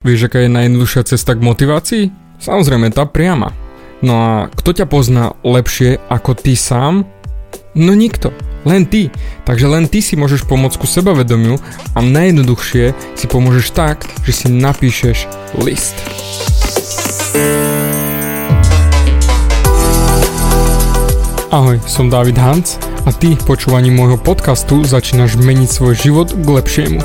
Vieš, aká je najjednoduchšia cesta k motivácii? Samozrejme, tá priama. No a kto ťa pozná lepšie ako ty sám? No nikto. Len ty. Takže len ty si môžeš pomôcť ku sebavedomiu a najjednoduchšie si pomôžeš tak, že si napíšeš list. Ahoj, som David Hans a ty počúvaním môjho podcastu začínaš meniť svoj život k lepšiemu.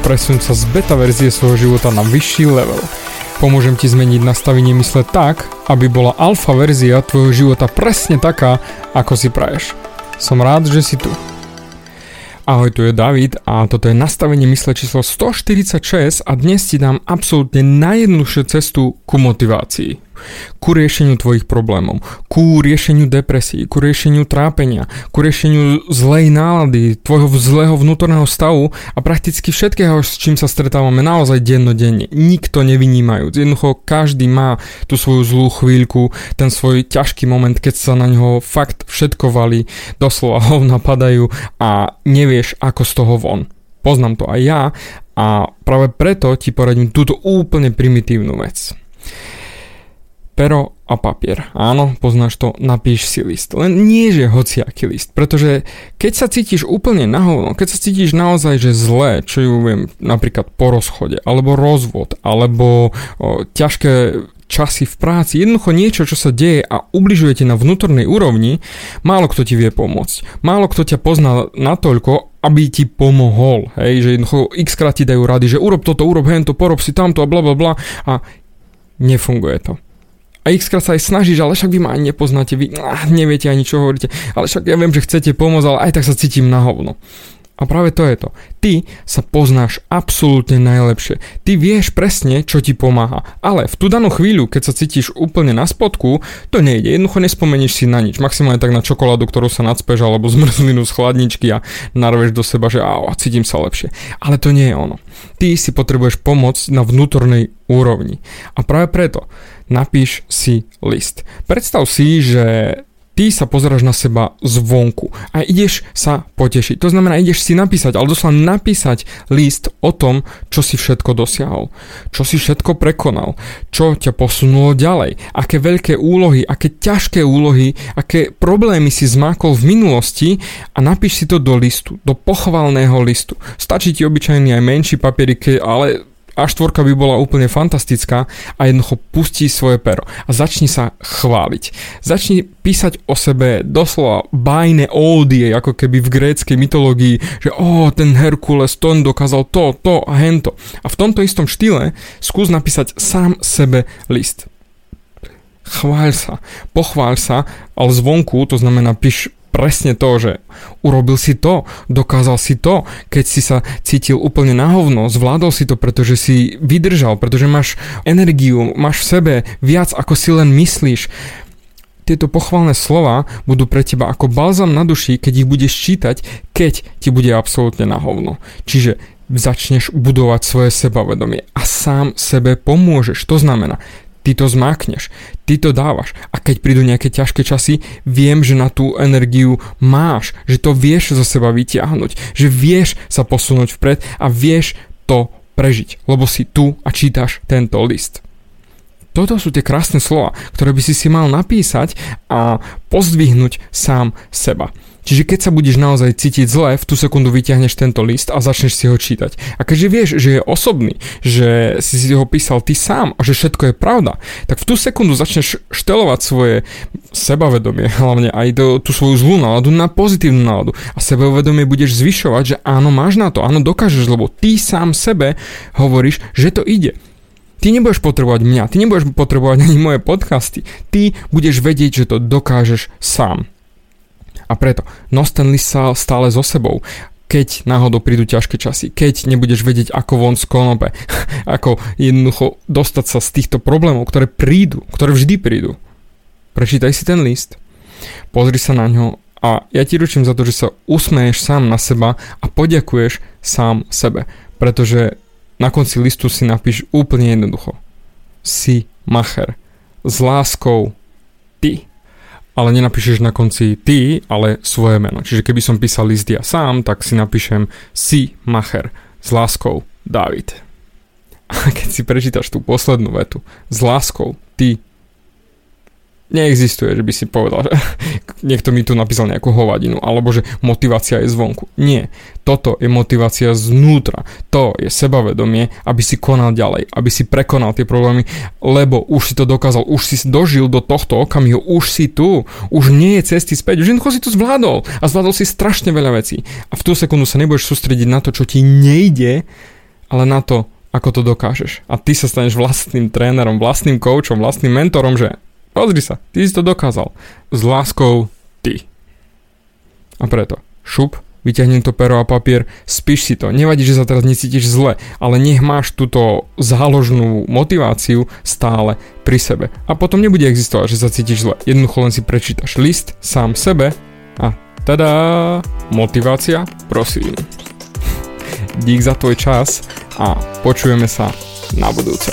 Presun sa z beta verzie svojho života na vyšší level. Pomôžem ti zmeniť nastavenie mysle tak, aby bola alfa verzia tvojho života presne taká, ako si praješ. Som rád, že si tu. Ahoj, tu je David a toto je nastavenie mysle číslo 146 a dnes ti dám absolútne najjednoduchšiu cestu ku motivácii ku riešeniu tvojich problémov, ku riešeniu depresí, ku riešeniu trápenia, ku riešeniu zlej nálady, tvojho zlého vnútorného stavu a prakticky všetkého, s čím sa stretávame naozaj dennodenne. Nikto nevynímajúc. Jednoducho každý má tú svoju zlú chvíľku, ten svoj ťažký moment, keď sa na ňo fakt všetko valí, doslova ho napadajú a nevieš ako z toho von. Poznám to aj ja a práve preto ti poradím túto úplne primitívnu vec pero a papier. Áno, poznáš to, napíš si list. Len nie, že hociaký list, pretože keď sa cítiš úplne na hovno, keď sa cítiš naozaj, že zlé, čo ju viem, napríklad po rozchode, alebo rozvod, alebo o, ťažké časy v práci, jednoducho niečo, čo sa deje a ubližuje ti na vnútornej úrovni, málo kto ti vie pomôcť. Málo kto ťa pozná natoľko, aby ti pomohol, hej, že jednoducho x krát ti dajú rady, že urob toto, urob hento, porob si tamto a bla bla bla a nefunguje to. A x krát sa aj snažíš, ale však vy ma ani nepoznáte, vy ah, neviete ani čo hovoríte, ale však ja viem, že chcete pomôcť, ale aj tak sa cítim na hovno. A práve to je to. Ty sa poznáš absolútne najlepšie. Ty vieš presne, čo ti pomáha. Ale v tú danú chvíľu, keď sa cítiš úplne na spodku, to nejde. Jednoducho nespomenieš si na nič. Maximálne tak na čokoládu, ktorú sa nadspeš, alebo zmrzlinu z chladničky a narveš do seba, že á, cítim sa lepšie. Ale to nie je ono. Ty si potrebuješ pomôcť na vnútornej úrovni. A práve preto napíš si list. Predstav si, že ty sa pozeráš na seba zvonku a ideš sa potešiť. To znamená, ideš si napísať, ale doslova napísať list o tom, čo si všetko dosiahol, čo si všetko prekonal, čo ťa posunulo ďalej, aké veľké úlohy, aké ťažké úlohy, aké problémy si zmákol v minulosti a napíš si to do listu, do pochvalného listu. Stačí ti obyčajný aj menší papierik, ale a4 by bola úplne fantastická a jednoducho pustí svoje pero a začni sa chváliť. Začni písať o sebe doslova bajné ódie, ako keby v gréckej mytológii, že o, ten Herkules, to on dokázal to, to a hento. A v tomto istom štýle skús napísať sám sebe list chváľ sa, pochváľ sa, ale zvonku, to znamená píš presne to, že urobil si to, dokázal si to, keď si sa cítil úplne na hovno, zvládol si to, pretože si vydržal, pretože máš energiu, máš v sebe viac ako si len myslíš. Tieto pochvalné slova budú pre teba ako balzam na duši, keď ich budeš čítať, keď ti bude absolútne na hovno. Čiže začneš budovať svoje sebavedomie a sám sebe pomôžeš. To znamená, ty to zmákneš, ty to dávaš. A keď prídu nejaké ťažké časy, viem, že na tú energiu máš, že to vieš zo seba vytiahnuť, že vieš sa posunúť vpred a vieš to prežiť, lebo si tu a čítaš tento list. Toto sú tie krásne slova, ktoré by si si mal napísať a pozdvihnúť sám seba. Čiže keď sa budeš naozaj cítiť zle, v tú sekundu vyťahneš tento list a začneš si ho čítať. A keďže vieš, že je osobný, že si si ho písal ty sám a že všetko je pravda, tak v tú sekundu začneš štelovať svoje sebavedomie, hlavne aj do, tú svoju zlú náladu na pozitívnu náladu. A sebavedomie budeš zvyšovať, že áno, máš na to, áno, dokážeš, lebo ty sám sebe hovoríš, že to ide. Ty nebudeš potrebovať mňa, ty nebudeš potrebovať ani moje podcasty. Ty budeš vedieť, že to dokážeš sám. A preto nos ten list stále so sebou. keď náhodou prídu ťažké časy, keď nebudeš vedieť ako von z konope, ako jednoducho dostať sa z týchto problémov, ktoré prídu, ktoré vždy prídu. Prečítaj si ten list, pozri sa na ňo a ja ti ručím za to, že sa usmeješ sám na seba a poďakuješ sám sebe, pretože na konci listu si napíš úplne jednoducho. Si macher. S láskou ale nenapíšeš na konci ty, ale svoje meno. Čiže keby som písal list ja sám, tak si napíšem si Macher s láskou David. A keď si prečítaš tú poslednú vetu s láskou ty neexistuje, že by si povedal, že niekto mi tu napísal nejakú hovadinu, alebo že motivácia je zvonku. Nie. Toto je motivácia znútra. To je sebavedomie, aby si konal ďalej, aby si prekonal tie problémy, lebo už si to dokázal, už si dožil do tohto okamihu, už si tu, už nie je cesty späť, už jednoducho si to zvládol a zvládol si strašne veľa vecí. A v tú sekundu sa nebudeš sústrediť na to, čo ti nejde, ale na to, ako to dokážeš. A ty sa staneš vlastným trénerom, vlastným coachom, vlastným mentorom, že Pozri sa, ty si to dokázal. S láskou ty. A preto, šup, vyťahnem to pero a papier, spíš si to. Nevadí, že sa teraz necítiš zle, ale nech máš túto záložnú motiváciu stále pri sebe. A potom nebude existovať, že sa cítiš zle. Jednoducho len si prečítaš list sám sebe a tada, motivácia, prosím. Dík za tvoj čas a počujeme sa na budúce.